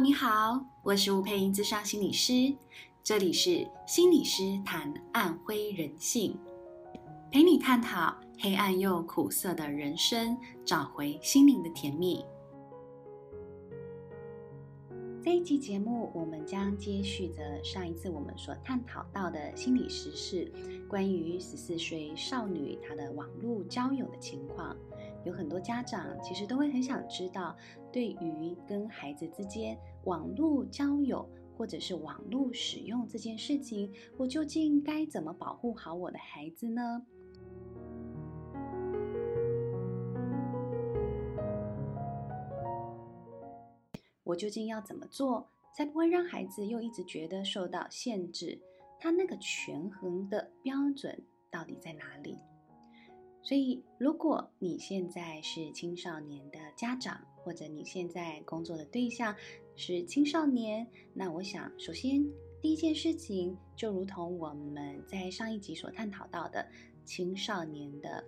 你好，我是吴姵莹，咨商心理师，这里是心理师谈暗灰人性，陪你探讨黑暗又苦涩的人生，找回心灵的甜蜜。这一期节目，我们将接续着上一次我们所探讨到的心理时事，关于十四岁少女她的网络交友的情况。有很多家长其实都会很想知道，对于跟孩子之间网络交友或者是网络使用这件事情，我究竟该怎么保护好我的孩子呢？我究竟要怎么做，才不会让孩子又一直觉得受到限制？他那个权衡的标准到底在哪里？所以，如果你现在是青少年的家长，或者你现在工作的对象是青少年，那我想，首先第一件事情，就如同我们在上一集所探讨到的，青少年的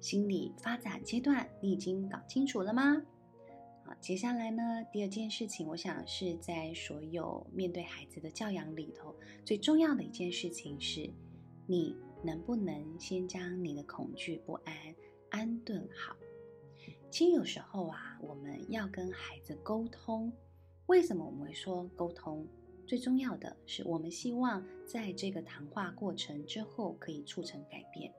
心理发展阶段，你已经搞清楚了吗？好，接下来呢，第二件事情，我想是在所有面对孩子的教养里头，最重要的一件事情是，你能不能先将你的恐惧不安安顿好？其实有时候啊，我们要跟孩子沟通，为什么我们会说沟通？最重要的是，我们希望在这个谈话过程之后可以促成改变。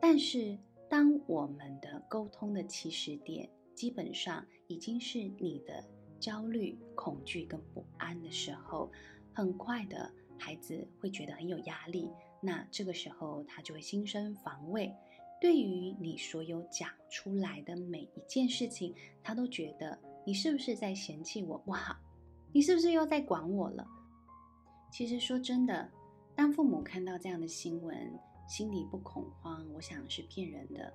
但是，当我们的沟通的起始点，基本上已经是你的焦虑、恐惧跟不安的时候，很快的孩子会觉得很有压力。那这个时候他就会心生防卫，对于你所有讲出来的每一件事情，他都觉得你是不是在嫌弃我不好？你是不是又在管我了？其实说真的，当父母看到这样的新闻，心里不恐慌，我想是骗人的。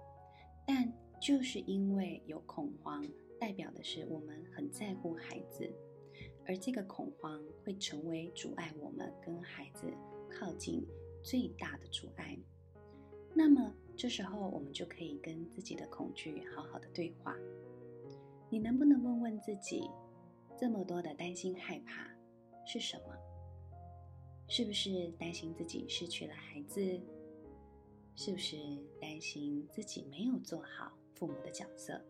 但就是因为有恐慌，代表的是我们很在乎孩子，而这个恐慌会成为阻碍我们跟孩子靠近最大的阻碍。那么这时候我们就可以跟自己的恐惧好好的对话。你能不能问问自己，这么多的担心害怕是什么？是不是担心自己失去了孩子？是不是担心自己没有做好？父母的角色，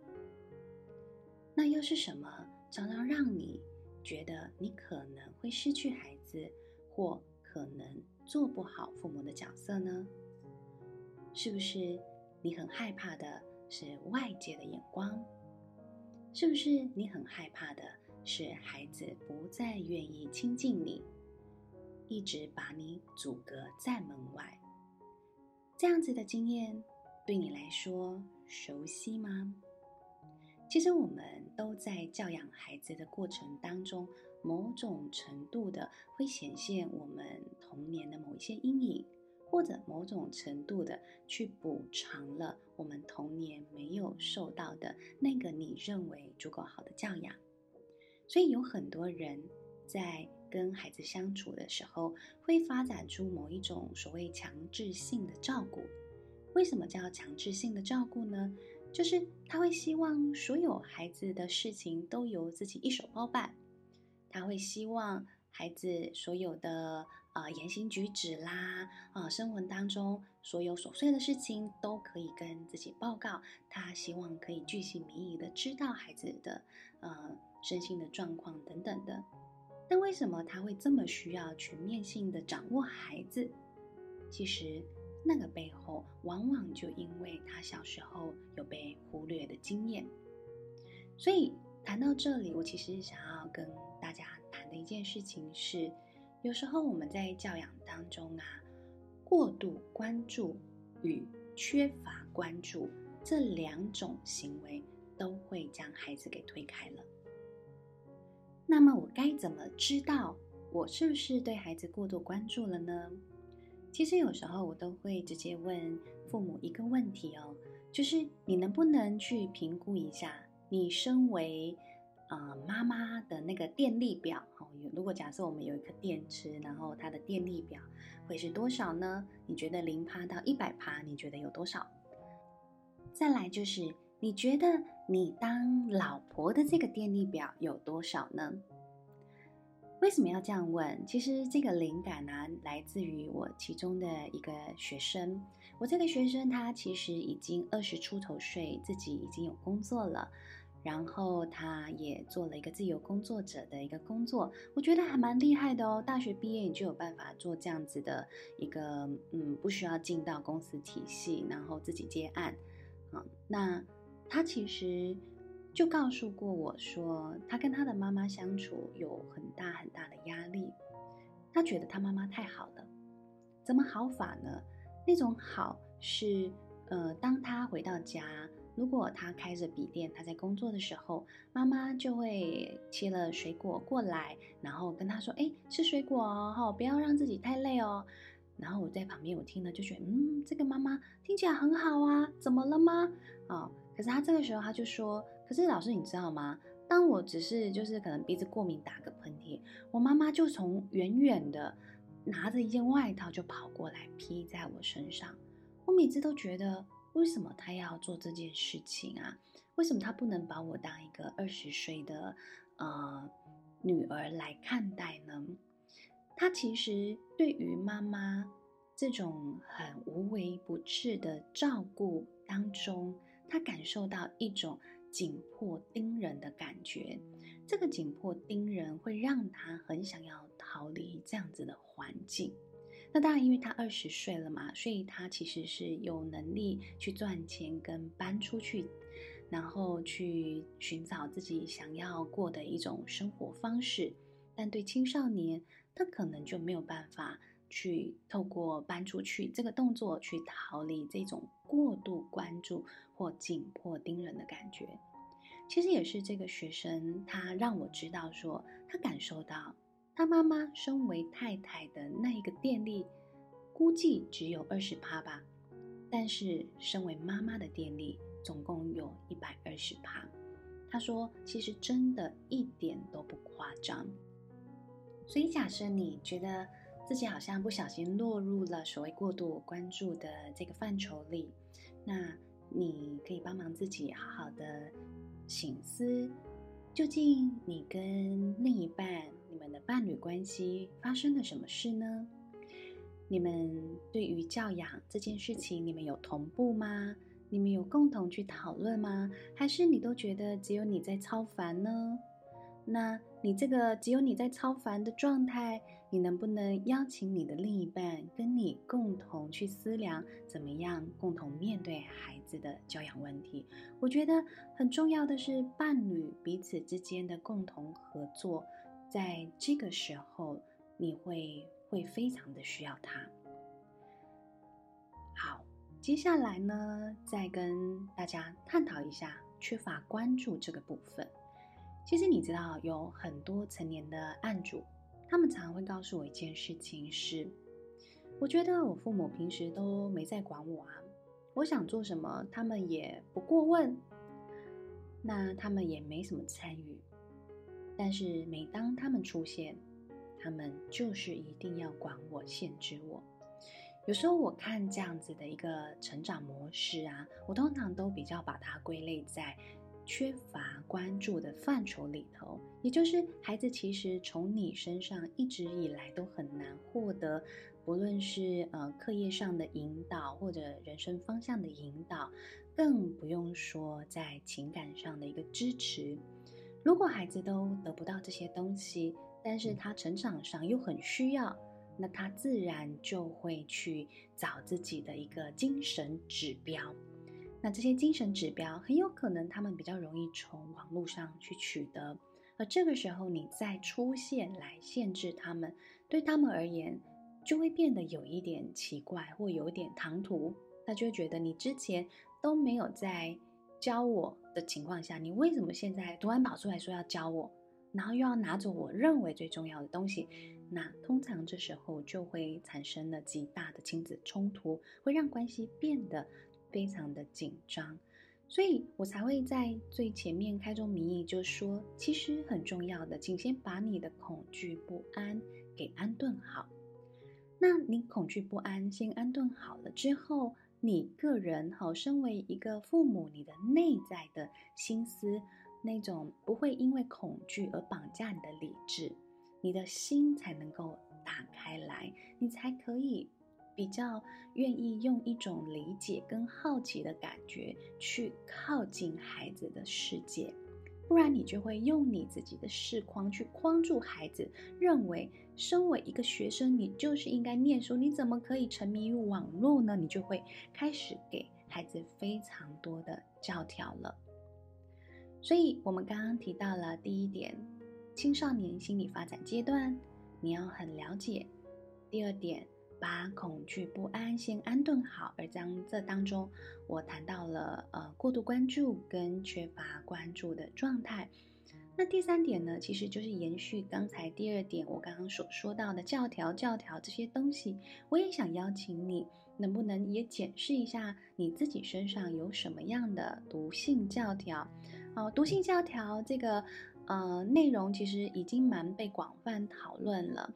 那又是什么常常让你觉得你可能会失去孩子，或可能做不好父母的角色呢？是不是你很害怕的是外界的眼光？是不是你很害怕的是孩子不再愿意亲近你，一直把你阻隔在门外？这样子的经验对你来说，熟悉吗？其实我们都在教养孩子的过程当中，某种程度的会显现我们童年的某一些阴影，或者某种程度的去补偿了我们童年没有受到的那个你认为足够好的教养。所以有很多人在跟孩子相处的时候，会发展出某一种所谓强制性的照顾。为什么叫强制性的照顾呢？就是他会希望所有孩子的事情都由自己一手包办，他会希望孩子所有的啊、呃、言行举止啦啊、呃、生活当中所有琐碎的事情都可以跟自己报告，他希望可以巨细靡遗的知道孩子的呃身心的状况等等的。但为什么他会这么需要全面性的掌握孩子？其实。那个背后，往往就因为他小时候有被忽略的经验，所以谈到这里，我其实想要跟大家谈的一件事情是，有时候我们在教养当中啊，过度关注与缺乏关注这两种行为，都会将孩子给推开了。那么我该怎么知道我是不是对孩子过度关注了呢？其实有时候我都会直接问父母一个问题哦，就是你能不能去评估一下，你身为、呃、妈妈的那个电力表哦，如果假设我们有一颗电池，然后它的电力表会是多少呢？你觉得零趴到一百趴，你觉得有多少？再来就是你觉得你当老婆的这个电力表有多少呢？为什么要这样问？其实这个灵感呢、来自于我其中的一个学生。我这个学生他其实已经二十出头岁，自己已经有工作了。然后他也做了一个自由工作者的一个工作，我觉得还蛮厉害的哦。大学毕业你就有办法做这样子的一个，嗯，不需要进到公司体系，然后自己接案。啊，那他其实就告诉过我说，他跟他的妈妈相处有很大很大的压力，他觉得他妈妈太好了。怎么好法呢？那种好是，呃，当他回到家。如果他开着笔电，他在工作的时候，妈妈就会切了水果过来，然后跟他说：“哎，吃水果哦，不要让自己太累哦。”然后我在旁边，我听了就觉得，嗯，这个妈妈听起来很好啊，怎么了吗？啊、可是他这个时候他就说：“可是老师，你知道吗？当我只是就是可能鼻子过敏打个喷嚏，我妈妈就从远远的拿着一件外套就跑过来披在我身上，我每次都觉得。”为什么他要做这件事情啊？为什么他不能把我当一个二十岁的呃女儿来看待呢？他其实对于妈妈这种很无微不至的照顾当中，他感受到一种紧迫盯人的感觉。这个紧迫盯人会让他很想要逃离这样子的环境。那当然，因为他二十岁了嘛，所以他其实是有能力去赚钱跟搬出去，然后去寻找自己想要过的一种生活方式。但对青少年，他可能就没有办法去透过搬出去这个动作去逃离这种过度关注或紧迫盯人的感觉。其实也是这个学生，他让我知道说，他感受到。他妈妈身为太太的那一个电力，估计只有二十趴吧，但是身为妈妈的电力总共有一百二十趴。他说，其实真的一点都不夸张。所以假设你觉得自己好像不小心落入了所谓过度关注的这个范畴里，那你可以帮忙自己好好的醒思，究竟你跟另一半。你们的伴侣关系发生了什么事呢？你们对于教养这件事情，你们有同步吗？你们有共同去讨论吗？还是你都觉得只有你在超凡呢？那你这个只有你在超凡的状态，你能不能邀请你的另一半跟你共同去思量，怎么样共同面对孩子的教养问题？我觉得很重要的是伴侣彼此之间的共同合作。在这个时候，你会会非常的需要他。好，接下来呢，再跟大家探讨一下缺乏关注这个部分。其实你知道，有很多成年的案主，他们常常会告诉我一件事情是：我觉得我父母平时都没在管我啊，我想做什么，他们也不过问，那他们也没什么参与。但是每当他们出现，他们就是一定要管我、限制我。有时候我看这样子的一个成长模式啊，我通常都比较把它归类在缺乏关注的范畴里头。也就是孩子其实从你身上一直以来都很难获得，不论是呃课业上的引导或者人生方向的引导，更不用说在情感上的一个支持。如果孩子都得不到这些东西，但是他成长上又很需要，那他自然就会去找自己的一个精神指标。那这些精神指标很有可能他们比较容易从网络上去取得，而这个时候你再出现来限制他们，对他们而言就会变得有一点奇怪或有点唐突，他就会觉得你之前都没有在。教我的情况下，你为什么现在读完宝出来说要教我，然后又要拿走我认为最重要的东西？那通常这时候就会产生了极大的亲子冲突，会让关系变得非常的紧张。所以我才会在最前面开宗明义就说，其实很重要的，请先把你的恐惧不安给安顿好。那你恐惧不安先安顿好了之后。你个人好，身为一个父母，你的内在的心思，那种不会因为恐惧而绑架你的理智，你的心才能够打开来，你才可以比较愿意用一种理解跟好奇的感觉去靠近孩子的世界。不然你就会用你自己的视框去框住孩子，认为身为一个学生，你就是应该念书，你怎么可以沉迷于网络呢？你就会开始给孩子非常多的教条了。所以，我们刚刚提到了第一点，青少年心理发展阶段，你要很了解。第二点。把恐惧不安先安顿好，而将这当中，我谈到了呃过度关注跟缺乏关注的状态。那第三点呢，其实就是延续刚才第二点我刚刚所说到的教条、教条这些东西。我也想邀请你，能不能也检视一下你自己身上有什么样的毒性教条？哦，毒性教条这个呃内容其实已经蛮被广泛讨论了。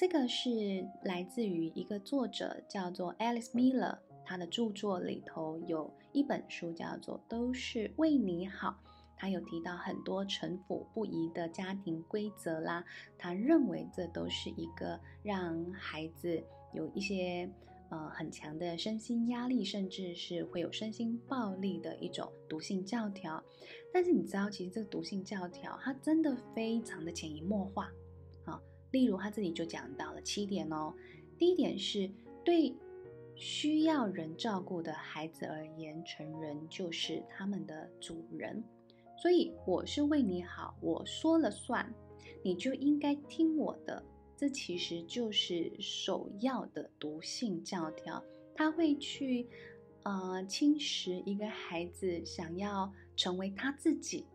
这个是来自于一个作者，叫做 Alice Miller，他的著作里头有一本书叫做《都是为你好》，他有提到很多城府不移的家庭规则啦，他认为这都是一个让孩子有一些呃很强的身心压力，甚至是会有身心暴力的一种毒性教条。但是你知道，其实这个毒性教条它真的非常的潜移默化。例如他自己就讲到了七点哦。第一点是对需要人照顾的孩子而言，成人就是他们的主人，所以我是为你好，我说了算，你就应该听我的。这其实就是首要的毒性教条，他会去呃侵蚀一个孩子想要成为他自己。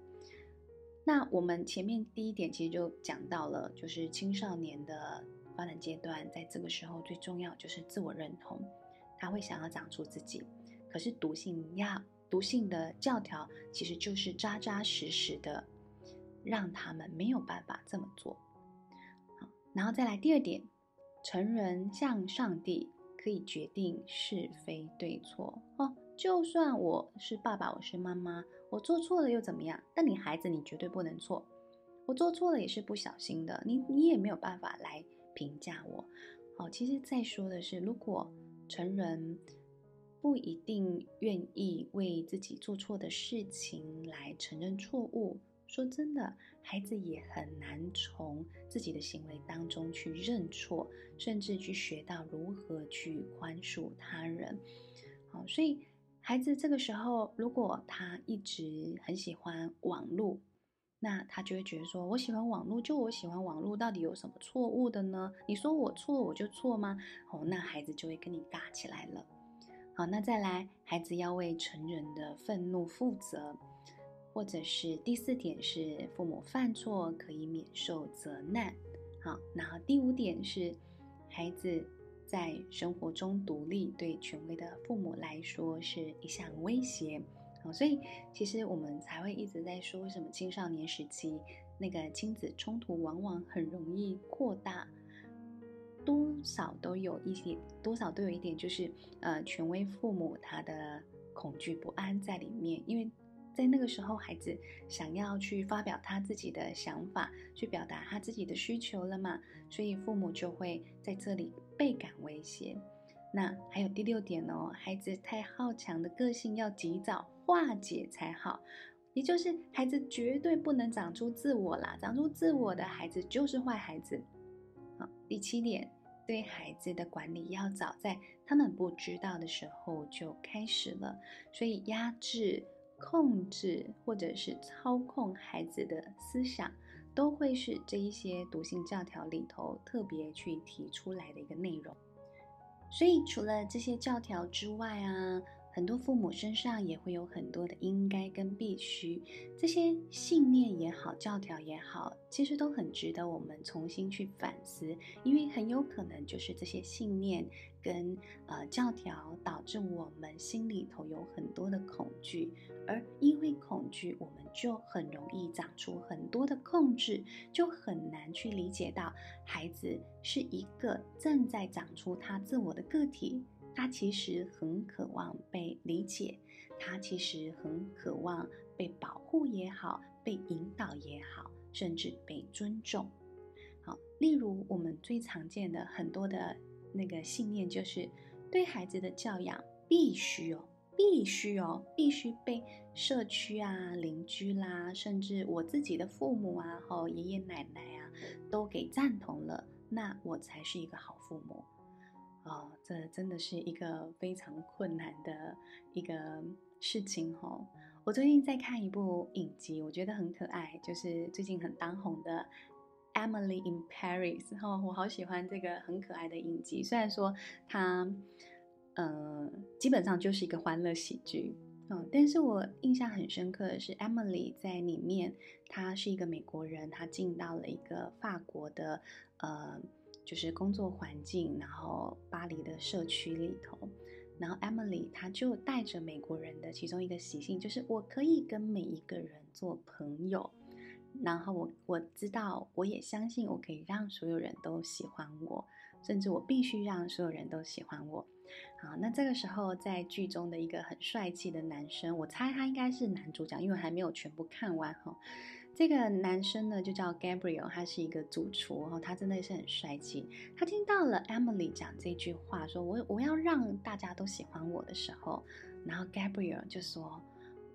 那我们前面第一点其实就讲到了，就是青少年的发展阶段，在这个时候最重要就是自我认同，他会想要长出自己。可是毒性压毒性的教条，其实就是扎扎实实的让他们没有办法这么做。好，然后再来第二点，成人向上帝，可以决定是非对错哦。就算我是爸爸，我是妈妈，我做错了又怎么样？但你孩子，你绝对不能错。我做错了也是不小心的，你你也没有办法来评价我。好，其实再说的是，如果成人不一定愿意为自己做错的事情来承认错误，说真的，孩子也很难从自己的行为当中去认错，甚至去学到如何去宽恕他人。好，所以。孩子这个时候，如果他一直很喜欢网络，那他就会觉得说：“我喜欢网络，就我喜欢网络，到底有什么错误的呢？你说我错，我就错吗？”哦，那孩子就会跟你尬起来了。好，那再来，孩子要为成人的愤怒负责，或者是第四点是父母犯错可以免受责难。好，然后第五点是孩子。在生活中独立，对权威的父母来说是一项威胁。好，所以其实我们才会一直在说，为什么青少年时期那个亲子冲突往往很容易扩大，多少都有一些，多少都有一点，就是呃，权威父母他的恐惧不安在里面，因为。在那个时候，孩子想要去发表他自己的想法，去表达他自己的需求了嘛，所以父母就会在这里倍感威胁。那还有第六点哦，孩子太好强的个性要及早化解才好，也就是孩子绝对不能长出自我啦，长出自我的孩子就是坏孩子。好，第七点，对孩子的管理要早在他们不知道的时候就开始了，所以压制。控制或者是操控孩子的思想，都会是这一些毒性教条里头特别去提出来的一个内容。所以，除了这些教条之外啊。很多父母身上也会有很多的应该跟必须，这些信念也好，教条也好，其实都很值得我们重新去反思，因为很有可能就是这些信念跟呃教条导致我们心里头有很多的恐惧，而因为恐惧，我们就很容易长出很多的控制，就很难去理解到孩子是一个正在长出他自我的个体。他其实很渴望被理解，他其实很渴望被保护也好，被引导也好，甚至被尊重。好，例如我们最常见的很多的那个信念，就是对孩子的教养必须哦，必须哦，必须被社区啊、邻居啦，甚至我自己的父母啊、和爷爷奶奶啊，都给赞同了，那我才是一个好父母。哦，这真的是一个非常困难的一个事情哦。我最近在看一部影集，我觉得很可爱，就是最近很当红的《Emily in Paris》哈，我好喜欢这个很可爱的影集。虽然说它，呃，基本上就是一个欢乐喜剧，嗯，但是我印象很深刻的是，Emily 在里面，她是一个美国人，她进到了一个法国的，呃，就是工作环境，然后巴黎的社区里头。然后 Emily 她就带着美国人的其中一个习性，就是我可以跟每一个人做朋友，然后我我知道，我也相信我可以让所有人都喜欢我，甚至我必须让所有人都喜欢我。好，那这个时候在剧中的一个很帅气的男生，我猜他应该是男主角，因为还没有全部看完哈。这个男生呢，就叫 Gabriel，他是一个主厨哦，他真的是很帅气。他听到了 Emily 讲这句话，说我我要让大家都喜欢我的时候，然后 Gabriel 就说：“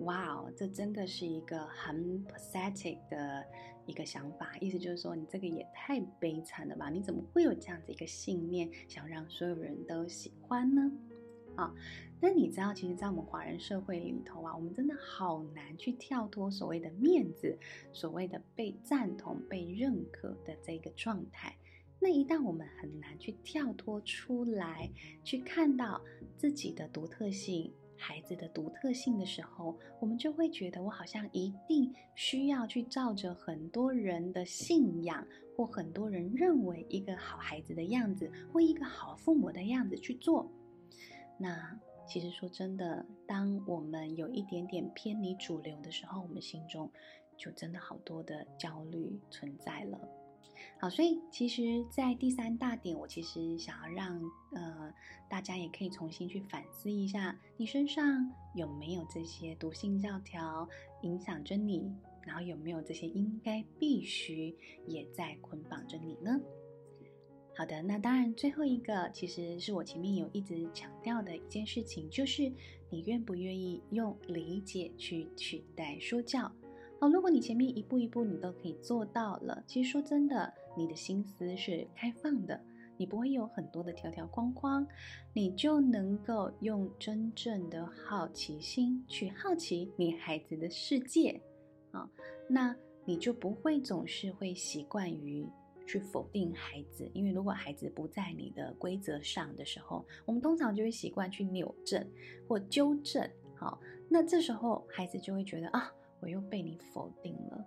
哇哦，这真的是一个很 pathetic 的一个想法，意思就是说你这个也太悲惨了吧？你怎么会有这样子一个信念，想让所有人都喜欢呢？”啊。那你知道，其实，在我们华人社会里头啊，我们真的好难去跳脱所谓的面子，所谓的被赞同、被认可的这个状态。那一旦我们很难去跳脱出来，去看到自己的独特性、孩子的独特性的时候，我们就会觉得，我好像一定需要去照着很多人的信仰，或很多人认为一个好孩子的样子，或一个好父母的样子去做。那。其实说真的，当我们有一点点偏离主流的时候，我们心中就真的好多的焦虑存在了。好，所以其实，在第三大点，我其实想要让呃大家也可以重新去反思一下，你身上有没有这些毒性教条影响着你，然后有没有这些应该必须也在捆绑着你呢？好的，那当然，最后一个其实是我前面有一直强调的一件事情，就是你愿不愿意用理解去取代说教。好，如果你前面一步一步你都可以做到了，其实说真的，你的心思是开放的，你不会有很多的条条框框，你就能够用真正的好奇心去好奇你孩子的世界啊，那你就不会总是会习惯于。去否定孩子，因为如果孩子不在你的规则上的时候，我们通常就会习惯去扭正或纠正。好，那这时候孩子就会觉得啊，我又被你否定了。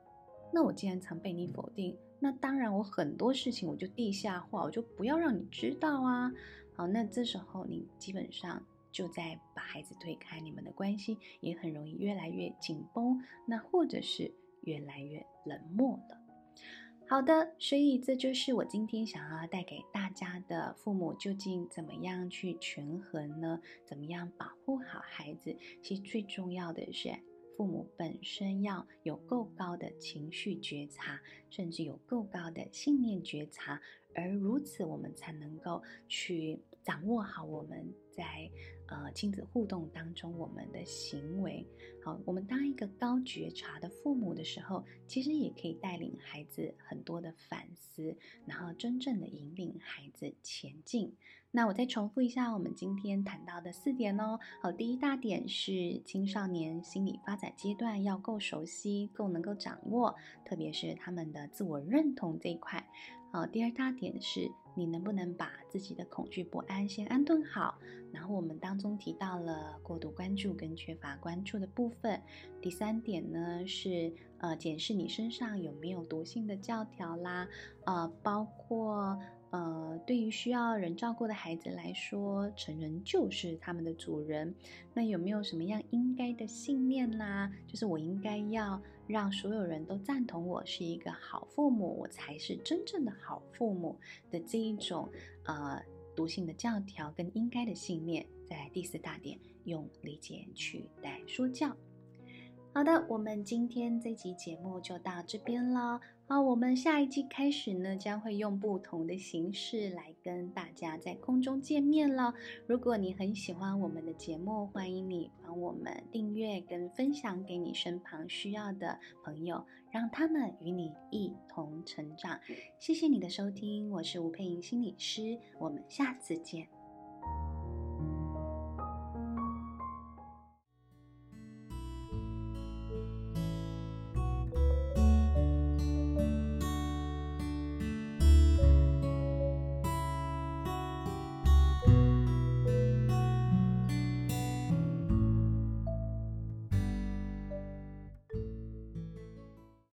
那我既然常被你否定，那当然我很多事情我就地下化，我就不要让你知道啊。好，那这时候你基本上就在把孩子推开，你们的关系也很容易越来越紧绷，那或者是越来越冷漠了。好的，所以这就是我今天想要带给大家的：父母究竟怎么样去权衡呢？怎么样保护好孩子？其实最重要的是，父母本身要有够高的情绪觉察，甚至有够高的信念觉察，而如此，我们才能够去掌握好我们在。呃，亲子互动当中，我们的行为，好，我们当一个高觉察的父母的时候，其实也可以带领孩子很多的反思，然后真正的引领孩子前进。那我再重复一下，我们今天谈到的四点哦。好，第一大点是青少年心理发展阶段要够熟悉，够能够掌握，特别是他们的自我认同这一块。好，第二大点是你能不能把自己的恐惧不安先安顿好。然后我们当中提到了过度关注跟缺乏关注的部分。第三点呢是呃检视你身上有没有毒性的教条啦，呃包括呃对于需要人照顾的孩子来说，成人就是他们的主人。那有没有什么样应该的信念啦？就是我应该要让所有人都赞同我是一个好父母，我才是真正的好父母的这一种呃。毒性的教条跟应该的信念，在第四大点用理解取代说教。好的，我们今天这集节目就到这边了。好，我们下一季开始呢，将会用不同的形式来跟大家在空中见面了。如果你很喜欢我们的节目，欢迎你帮我们订阅跟分享给你身旁需要的朋友，让他们与你一同成长。谢谢你的收听，我是吴佩莹心理师，我们下次见。